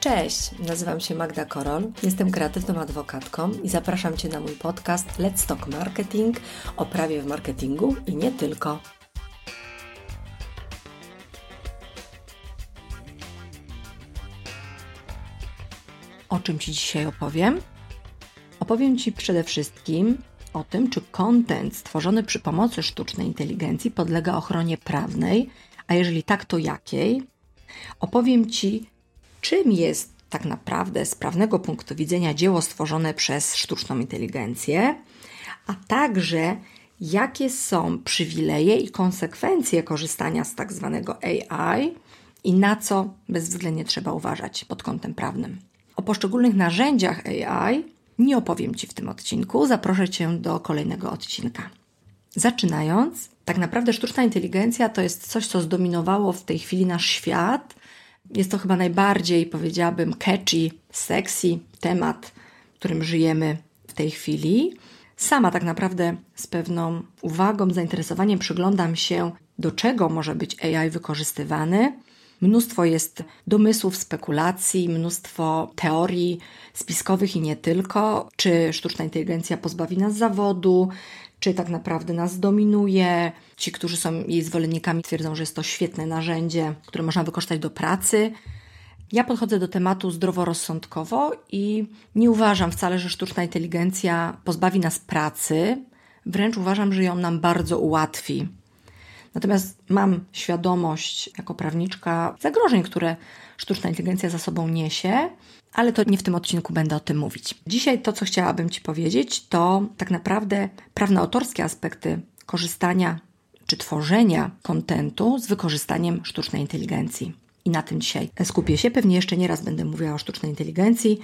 Cześć, nazywam się Magda Korol, jestem kreatywną adwokatką i zapraszam Cię na mój podcast Let's Talk Marketing o prawie w marketingu i nie tylko. O czym Ci dzisiaj opowiem? Opowiem Ci przede wszystkim o tym, czy content stworzony przy pomocy sztucznej inteligencji podlega ochronie prawnej, a jeżeli tak, to jakiej? Opowiem Ci, czym jest tak naprawdę z prawnego punktu widzenia dzieło stworzone przez sztuczną inteligencję, a także jakie są przywileje i konsekwencje korzystania z tak zwanego AI i na co bezwzględnie trzeba uważać pod kątem prawnym. O poszczególnych narzędziach AI nie opowiem Ci w tym odcinku, zaproszę Cię do kolejnego odcinka. Zaczynając, tak naprawdę sztuczna inteligencja to jest coś, co zdominowało w tej chwili nasz świat. Jest to chyba najbardziej, powiedziałabym, catchy, sexy temat, którym żyjemy w tej chwili. Sama tak naprawdę z pewną uwagą, zainteresowaniem przyglądam się, do czego może być AI wykorzystywany. Mnóstwo jest domysłów, spekulacji, mnóstwo teorii spiskowych i nie tylko. Czy sztuczna inteligencja pozbawi nas zawodu, czy tak naprawdę nas dominuje. Ci, którzy są jej zwolennikami, twierdzą, że jest to świetne narzędzie, które można wykorzystać do pracy. Ja podchodzę do tematu zdroworozsądkowo i nie uważam wcale, że sztuczna inteligencja pozbawi nas pracy. Wręcz uważam, że ją nam bardzo ułatwi. Natomiast mam świadomość jako prawniczka zagrożeń, które sztuczna inteligencja za sobą niesie, ale to nie w tym odcinku będę o tym mówić. Dzisiaj to, co chciałabym Ci powiedzieć, to tak naprawdę prawno-autorskie aspekty korzystania czy tworzenia kontentu z wykorzystaniem sztucznej inteligencji. I na tym dzisiaj skupię się. Pewnie jeszcze nie raz będę mówiła o sztucznej inteligencji,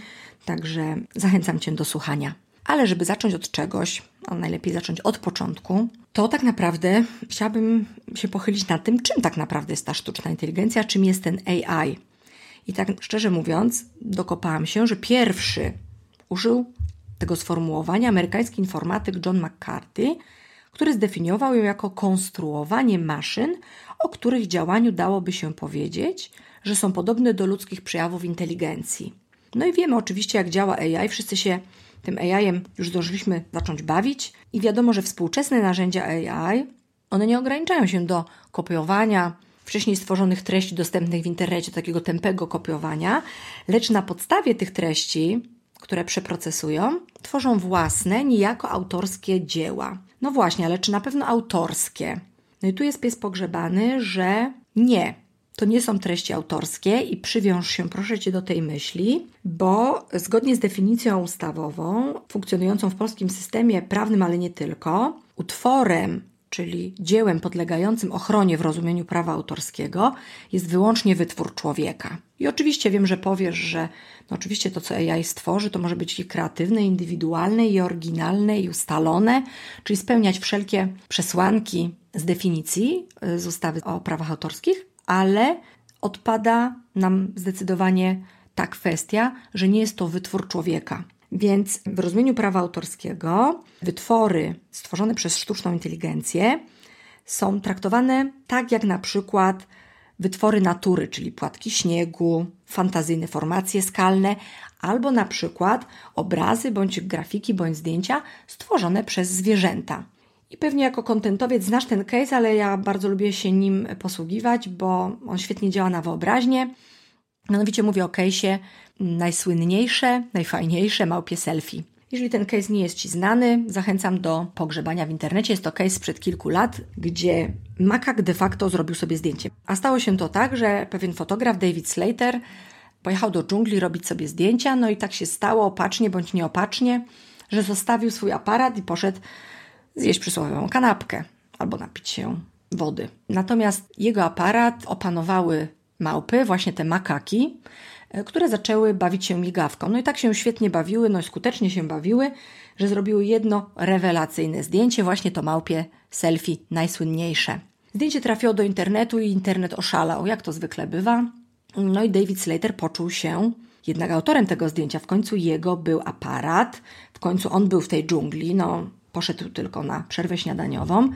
także zachęcam Cię do słuchania. Ale żeby zacząć od czegoś, a najlepiej zacząć od początku, to tak naprawdę chciałabym się pochylić nad tym, czym tak naprawdę jest ta sztuczna inteligencja, czym jest ten AI. I tak szczerze mówiąc, dokopałam się, że pierwszy użył tego sformułowania amerykański informatyk John McCarthy, który zdefiniował ją jako konstruowanie maszyn, o których działaniu dałoby się powiedzieć, że są podobne do ludzkich przejawów inteligencji. No i wiemy oczywiście, jak działa AI, wszyscy się tym AI-em już zdążyliśmy zacząć bawić i wiadomo, że współczesne narzędzia AI, one nie ograniczają się do kopiowania wcześniej stworzonych treści dostępnych w internecie, takiego tempego kopiowania, lecz na podstawie tych treści, które przeprocesują, tworzą własne, niejako autorskie dzieła. No właśnie, ale czy na pewno autorskie? No i tu jest pies pogrzebany, że nie. To nie są treści autorskie i przywiąż się proszę Cię do tej myśli, bo zgodnie z definicją ustawową funkcjonującą w polskim systemie prawnym, ale nie tylko, utworem czyli dziełem podlegającym ochronie w rozumieniu prawa autorskiego, jest wyłącznie wytwór człowieka. I oczywiście wiem, że powiesz, że no oczywiście to, co AI stworzy, to może być i kreatywne, indywidualne, i oryginalne, i ustalone, czyli spełniać wszelkie przesłanki z definicji y, z ustawy o prawach autorskich, ale odpada nam zdecydowanie ta kwestia, że nie jest to wytwór człowieka. Więc w rozumieniu prawa autorskiego wytwory stworzone przez sztuczną inteligencję są traktowane tak jak na przykład wytwory natury, czyli płatki śniegu, fantazyjne formacje skalne, albo na przykład obrazy bądź grafiki bądź zdjęcia stworzone przez zwierzęta. I pewnie jako kontentowiec znasz ten case, ale ja bardzo lubię się nim posługiwać, bo on świetnie działa na wyobraźnię. Mianowicie mówię o case'ie najsłynniejsze, najfajniejsze małpie selfie. Jeżeli ten case nie jest Ci znany, zachęcam do pogrzebania w internecie. Jest to case sprzed kilku lat, gdzie makak de facto zrobił sobie zdjęcie. A stało się to tak, że pewien fotograf, David Slater, pojechał do dżungli robić sobie zdjęcia, no i tak się stało, opacznie bądź nieopatrznie, że zostawił swój aparat i poszedł zjeść przysłowiową kanapkę albo napić się wody. Natomiast jego aparat opanowały małpy, właśnie te makaki, e, które zaczęły bawić się migawką. No i tak się świetnie bawiły, no i skutecznie się bawiły, że zrobiły jedno rewelacyjne zdjęcie, właśnie to małpie selfie najsłynniejsze. Zdjęcie trafiło do internetu i internet oszalał, jak to zwykle bywa. No i David Slater poczuł się jednak autorem tego zdjęcia. W końcu jego był aparat, w końcu on był w tej dżungli, no poszedł tylko na przerwę śniadaniową.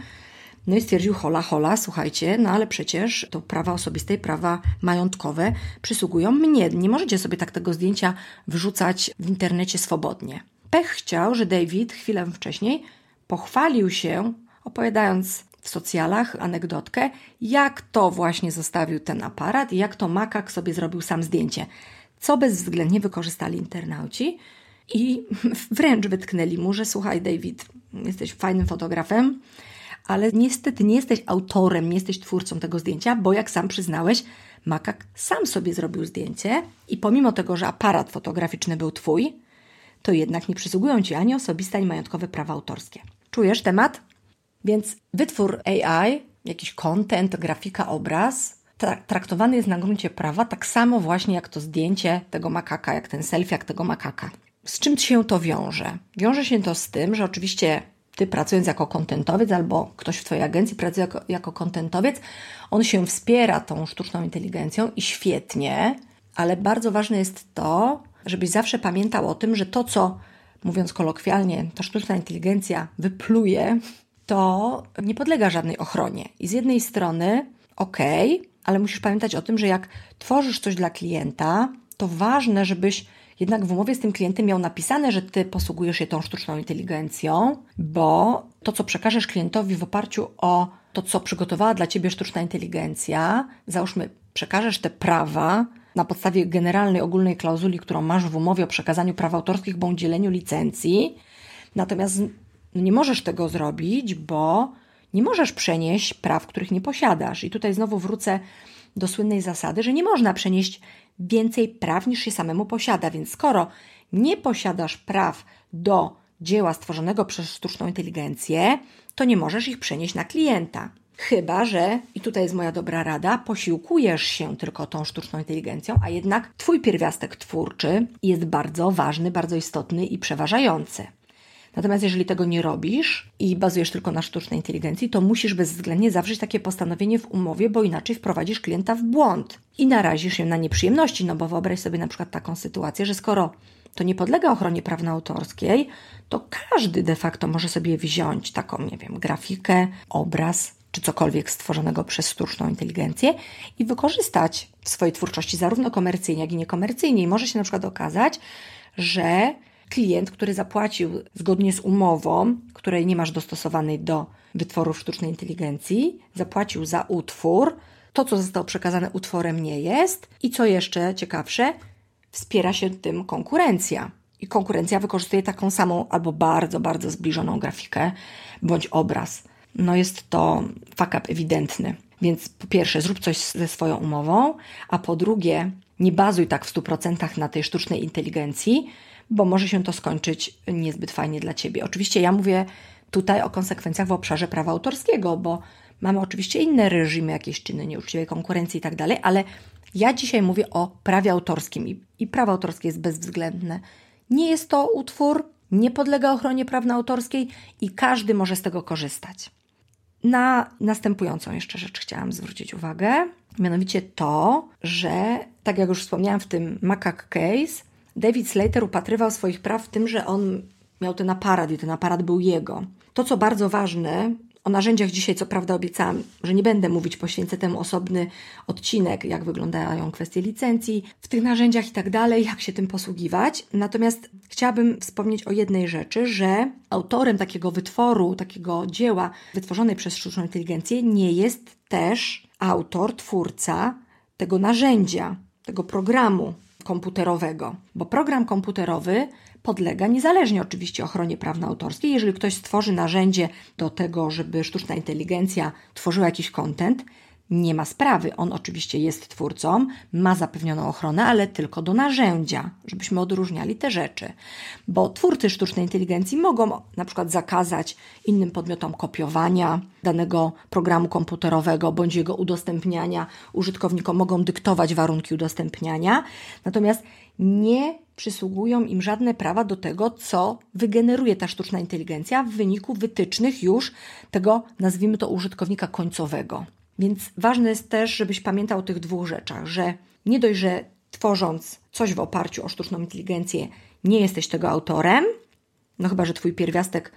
No i stwierdził, hola, hola, słuchajcie, no ale przecież to prawa osobiste i prawa majątkowe przysługują mnie. Nie możecie sobie tak tego zdjęcia wrzucać w internecie swobodnie. Pech chciał, że David chwilę wcześniej pochwalił się, opowiadając w socjalach anegdotkę, jak to właśnie zostawił ten aparat i jak to makak sobie zrobił sam zdjęcie, co bezwzględnie wykorzystali internauci i wręcz wytknęli mu, że słuchaj David, jesteś fajnym fotografem, ale niestety nie jesteś autorem, nie jesteś twórcą tego zdjęcia, bo jak sam przyznałeś, makak sam sobie zrobił zdjęcie i pomimo tego, że aparat fotograficzny był twój, to jednak nie przysługują ci ani osobiste, ani majątkowe prawa autorskie. Czujesz temat? Więc wytwór AI, jakiś content, grafika, obraz, traktowany jest na gruncie prawa tak samo właśnie jak to zdjęcie tego makaka, jak ten selfie, jak tego makaka. Z czym się to wiąże? Wiąże się to z tym, że oczywiście ty pracując jako kontentowiec albo ktoś w Twojej agencji pracuje jako, jako kontentowiec, on się wspiera tą sztuczną inteligencją i świetnie, ale bardzo ważne jest to, żebyś zawsze pamiętał o tym, że to, co mówiąc kolokwialnie, ta sztuczna inteligencja wypluje, to nie podlega żadnej ochronie. I z jednej strony, okej, okay, ale musisz pamiętać o tym, że jak tworzysz coś dla klienta, to ważne, żebyś jednak w umowie z tym klientem miał napisane, że ty posługujesz się tą sztuczną inteligencją, bo to, co przekażesz klientowi w oparciu o to, co przygotowała dla ciebie sztuczna inteligencja, załóżmy, przekażesz te prawa na podstawie generalnej ogólnej klauzuli, którą masz w umowie o przekazaniu praw autorskich bądź dzieleniu licencji, natomiast nie możesz tego zrobić, bo nie możesz przenieść praw, których nie posiadasz. I tutaj znowu wrócę do słynnej zasady, że nie można przenieść więcej praw niż się samemu posiada. Więc skoro nie posiadasz praw do dzieła stworzonego przez sztuczną inteligencję, to nie możesz ich przenieść na klienta. Chyba, że, i tutaj jest moja dobra rada, posiłkujesz się tylko tą sztuczną inteligencją, a jednak Twój pierwiastek twórczy jest bardzo ważny, bardzo istotny i przeważający. Natomiast jeżeli tego nie robisz i bazujesz tylko na sztucznej inteligencji, to musisz bezwzględnie zawrzeć takie postanowienie w umowie, bo inaczej wprowadzisz klienta w błąd i narazisz się na nieprzyjemności. No bo wyobraź sobie na przykład taką sytuację, że skoro to nie podlega ochronie prawno-autorskiej, to każdy de facto może sobie wziąć taką, nie wiem, grafikę, obraz czy cokolwiek stworzonego przez sztuczną inteligencję i wykorzystać w swojej twórczości zarówno komercyjnie, jak i niekomercyjnie. I może się na przykład okazać, że klient, który zapłacił zgodnie z umową, której nie masz dostosowanej do wytworów sztucznej inteligencji, zapłacił za utwór, to co zostało przekazane utworem nie jest i co jeszcze ciekawsze, wspiera się tym konkurencja. I konkurencja wykorzystuje taką samą albo bardzo, bardzo zbliżoną grafikę bądź obraz. No jest to fuck up ewidentny. Więc po pierwsze, zrób coś ze swoją umową, a po drugie, nie bazuj tak w 100% na tej sztucznej inteligencji, bo może się to skończyć niezbyt fajnie dla ciebie. Oczywiście ja mówię tutaj o konsekwencjach w obszarze prawa autorskiego, bo mamy oczywiście inne reżimy, jakieś czyny nieuczciwej konkurencji i tak dalej, ale ja dzisiaj mówię o prawie autorskim i, i prawo autorskie jest bezwzględne. Nie jest to utwór, nie podlega ochronie prawno-autorskiej i każdy może z tego korzystać. Na następującą jeszcze rzecz chciałam zwrócić uwagę, mianowicie to, że tak jak już wspomniałam w tym Macaque Case, David Slater upatrywał swoich praw w tym, że on miał ten aparat i ten aparat był jego. To, co bardzo ważne, o narzędziach dzisiaj co prawda obiecałam, że nie będę mówić, poświęcę temu osobny odcinek, jak wyglądają kwestie licencji w tych narzędziach i tak dalej, jak się tym posługiwać. Natomiast chciałabym wspomnieć o jednej rzeczy, że autorem takiego wytworu, takiego dzieła wytworzonej przez sztuczną inteligencję nie jest też autor, twórca tego narzędzia, tego programu, komputerowego, bo program komputerowy podlega niezależnie oczywiście ochronie prawno-autorskiej. Jeżeli ktoś stworzy narzędzie do tego, żeby sztuczna inteligencja tworzyła jakiś kontent, nie ma sprawy. On oczywiście jest twórcą, ma zapewnioną ochronę, ale tylko do narzędzia, żebyśmy odróżniali te rzeczy. Bo twórcy sztucznej inteligencji mogą na przykład zakazać innym podmiotom kopiowania danego programu komputerowego bądź jego udostępniania. Użytkownikom mogą dyktować warunki udostępniania, natomiast nie przysługują im żadne prawa do tego, co wygeneruje ta sztuczna inteligencja w wyniku wytycznych już tego, nazwijmy to, użytkownika końcowego. Więc ważne jest też, żebyś pamiętał o tych dwóch rzeczach, że nie dość, że tworząc coś w oparciu o sztuczną inteligencję, nie jesteś tego autorem, no chyba, że twój pierwiastek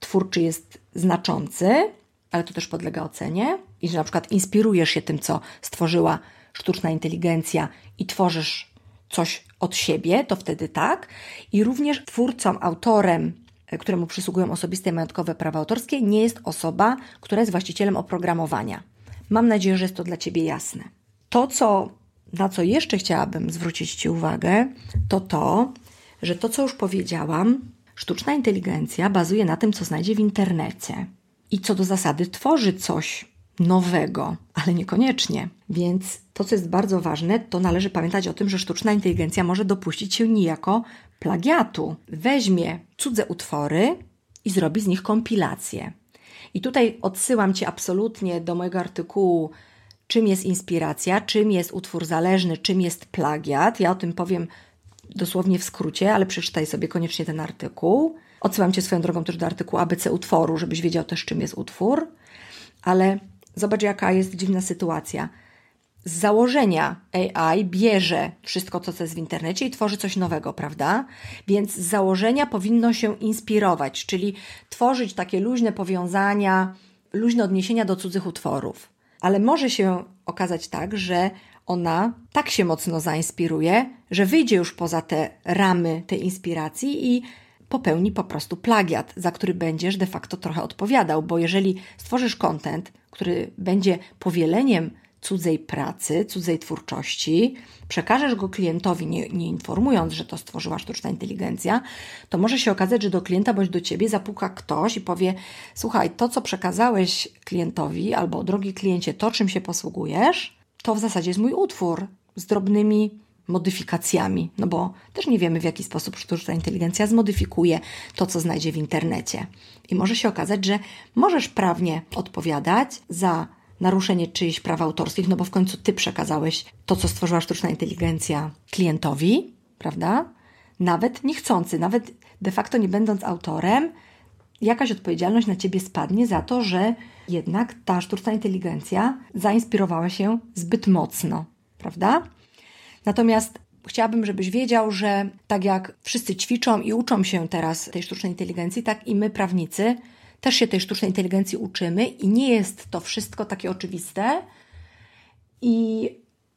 twórczy jest znaczący, ale to też podlega ocenie i że na przykład inspirujesz się tym, co stworzyła sztuczna inteligencja i tworzysz coś od siebie, to wtedy tak. I również twórcą, autorem, e, któremu przysługują osobiste majątkowe prawa autorskie, nie jest osoba, która jest właścicielem oprogramowania. Mam nadzieję, że jest to dla Ciebie jasne. To, co, na co jeszcze chciałabym zwrócić Ci uwagę, to to, że to, co już powiedziałam, sztuczna inteligencja bazuje na tym, co znajdzie w internecie. I co do zasady tworzy coś nowego, ale niekoniecznie. Więc to, co jest bardzo ważne, to należy pamiętać o tym, że sztuczna inteligencja może dopuścić się niejako plagiatu. Weźmie cudze utwory i zrobi z nich kompilację. I tutaj odsyłam Cię absolutnie do mojego artykułu czym jest inspiracja, czym jest utwór zależny, czym jest plagiat. Ja o tym powiem dosłownie w skrócie, ale przeczytaj sobie koniecznie ten artykuł. Odsyłam Cię swoją drogą też do artykułu ABC utworu, żebyś wiedział też, czym jest utwór. Ale zobacz, jaka jest dziwna sytuacja. Z założenia AI bierze wszystko, co jest w internecie i tworzy coś nowego, prawda? Więc z założenia powinno się inspirować, czyli tworzyć takie luźne powiązania, luźne odniesienia do cudzych utworów. Ale może się okazać tak, że ona tak się mocno zainspiruje, że wyjdzie już poza te ramy tej inspiracji i popełni po prostu plagiat, za który będziesz de facto trochę odpowiadał, bo jeżeli stworzysz kontent, który będzie powieleniem cudzej pracy, cudzej twórczości, przekażesz go klientowi, nie, nie, informując, że to stworzyła sztuczna inteligencja, to może się okazać, że do klienta bądź do ciebie zapuka ktoś i powie: Słuchaj, to co przekazałeś klientowi, albo drogi kliencie, to czym się posługujesz, to w zasadzie jest mój utwór z drobnymi modyfikacjami, no bo też nie wiemy, w jaki sposób sztuczna inteligencja zmodyfikuje to, co znajdzie w internecie. I może się okazać, że możesz prawnie odpowiadać za naruszenie czyichś praw autorskich, no bo w końcu ty przekazałeś to, co stworzyła sztuczna inteligencja klientowi, prawda? Nawet niechcący, nawet de facto nie będąc autorem, jakaś odpowiedzialność na ciebie spadnie za to, że jednak ta sztuczna inteligencja zainspirowała się zbyt mocno, prawda? Natomiast chciałabym, żebyś wiedział, że tak jak wszyscy ćwiczą i uczą się teraz tej sztucznej inteligencji, tak i my, prawnicy, też się tej sztucznej inteligencji uczymy i nie jest to wszystko takie oczywiste. I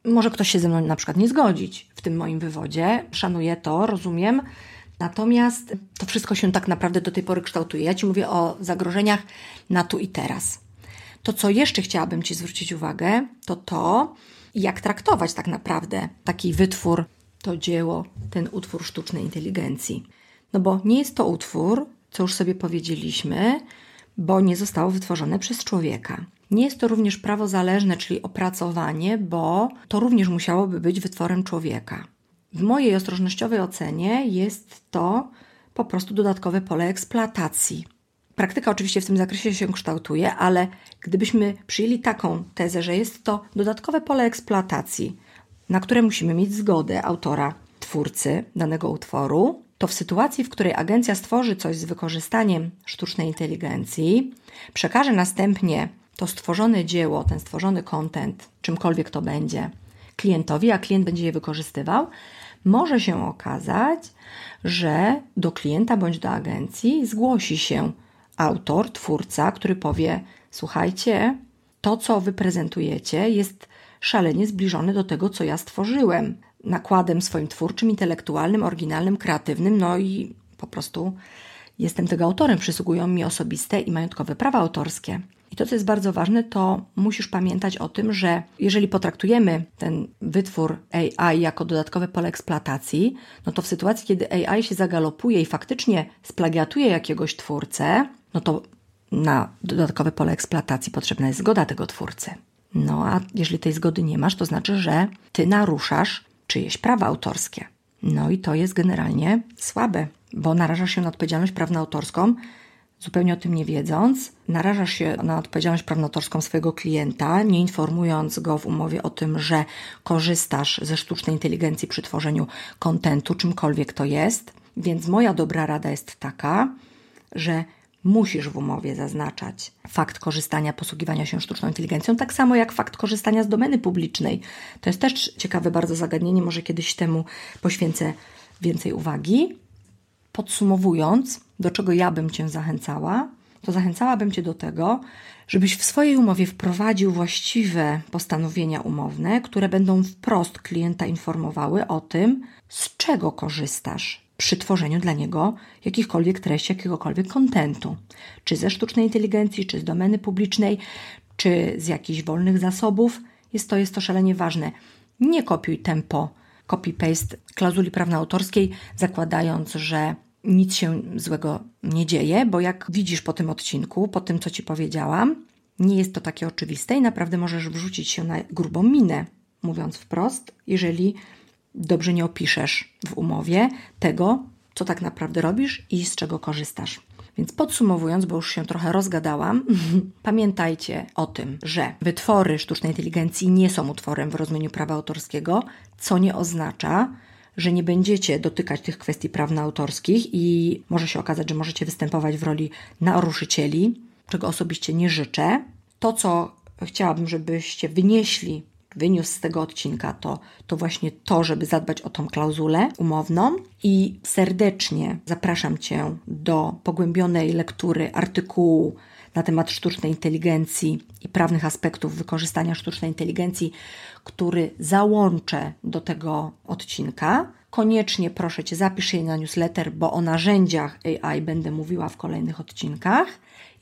może ktoś się ze mną na przykład nie zgodzić w tym moim wywodzie. Szanuję to, rozumiem. Natomiast to wszystko się tak naprawdę do tej pory kształtuje. Ja Ci mówię o zagrożeniach na tu i teraz. To, co jeszcze chciałabym Ci zwrócić uwagę, to to, jak traktować tak naprawdę taki wytwór, to dzieło, ten utwór sztucznej inteligencji. No bo nie jest to utwór, co już sobie powiedzieliśmy, bo nie zostało wytworzone przez człowieka. Nie jest to również prawo zależne, czyli opracowanie, bo to również musiałoby być wytworem człowieka. W mojej ostrożnościowej ocenie jest to po prostu dodatkowe pole eksploatacji. Praktyka oczywiście w tym zakresie się kształtuje, ale gdybyśmy przyjęli taką tezę, że jest to dodatkowe pole eksploatacji, na które musimy mieć zgodę autora, twórcy danego utworu, to w sytuacji, w której agencja stworzy coś z wykorzystaniem sztucznej inteligencji, przekaże następnie to stworzone dzieło, ten stworzony content, czymkolwiek to będzie, klientowi, a klient będzie je wykorzystywał, może się okazać, że do klienta bądź do agencji zgłosi się autor, twórca, który powie: Słuchajcie, to co wy prezentujecie jest szalenie zbliżone do tego, co ja stworzyłem nakładem swoim twórczym, intelektualnym, oryginalnym, kreatywnym, no i po prostu jestem tego autorem, przysługują mi osobiste i majątkowe prawa autorskie. I to, co jest bardzo ważne, to musisz pamiętać o tym, że jeżeli potraktujemy ten wytwór AI jako dodatkowe pole eksploatacji, no to w sytuacji, kiedy AI się zagalopuje i faktycznie splagiatuje jakiegoś twórcę, no to na dodatkowe pole eksploatacji potrzebna jest zgoda tego twórcy. No a jeżeli tej zgody nie masz, to znaczy, że ty naruszasz czyjeś prawa autorskie. No i to jest generalnie słabe, bo narażasz się na odpowiedzialność prawno-autorską, zupełnie o tym nie wiedząc, narażasz się na odpowiedzialność prawno-autorską swojego klienta, nie informując go w umowie o tym, że korzystasz ze sztucznej inteligencji przy tworzeniu kontentu, czymkolwiek to jest. Więc moja dobra rada jest taka, że musisz w umowie zaznaczać fakt korzystania, posługiwania się sztuczną inteligencją, tak samo jak fakt korzystania z domeny publicznej. To jest też ciekawe bardzo zagadnienie, może kiedyś temu poświęcę więcej uwagi. Podsumowując, do czego ja bym Cię zachęcała, to zachęcałabym Cię do tego, żebyś w swojej umowie wprowadził właściwe postanowienia umowne, które będą wprost klienta informowały o tym, z czego korzystasz przy tworzeniu dla niego jakichkolwiek treści, jakiegokolwiek kontentu. Czy ze sztucznej inteligencji, czy z domeny publicznej, czy z jakichś wolnych zasobów. Jest to, jest to szalenie ważne. Nie kopiuj tempo, copy-paste klauzuli prawno-autorskiej, zakładając, że nic się złego nie dzieje, bo jak widzisz po tym odcinku, po tym, co Ci powiedziałam, nie jest to takie oczywiste i naprawdę możesz wrzucić się na grubą minę, mówiąc wprost, jeżeli dobrze nie opiszesz w umowie tego, co tak naprawdę robisz i z czego korzystasz. Więc podsumowując, bo już się trochę rozgadałam, pamiętajcie o tym, że wytwory sztucznej inteligencji nie są utworem w rozumieniu prawa autorskiego, co nie oznacza, że nie będziecie dotykać tych kwestii prawno-autorskich i może się okazać, że możecie występować w roli naruszycieli, czego osobiście nie życzę. To, co chciałabym, żebyście wynieśli wyniósł z tego odcinka, to, to właśnie to, żeby zadbać o tą klauzulę umowną. I serdecznie zapraszam Cię do pogłębionej lektury artykułu na temat sztucznej inteligencji i prawnych aspektów wykorzystania sztucznej inteligencji, który załączę do tego odcinka. Koniecznie proszę Cię, zapisz je na newsletter, bo o narzędziach AI będę mówiła w kolejnych odcinkach.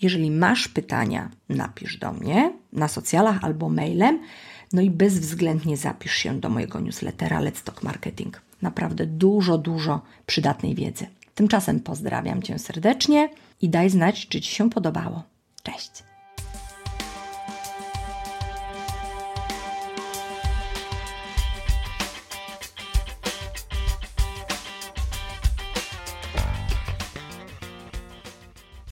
Jeżeli masz pytania, napisz do mnie na socjalach albo mailem. No i bezwzględnie zapisz się do mojego newslettera Let's Talk Marketing. Naprawdę dużo, dużo przydatnej wiedzy. Tymczasem pozdrawiam Cię serdecznie i daj znać, czy Ci się podobało. Cześć!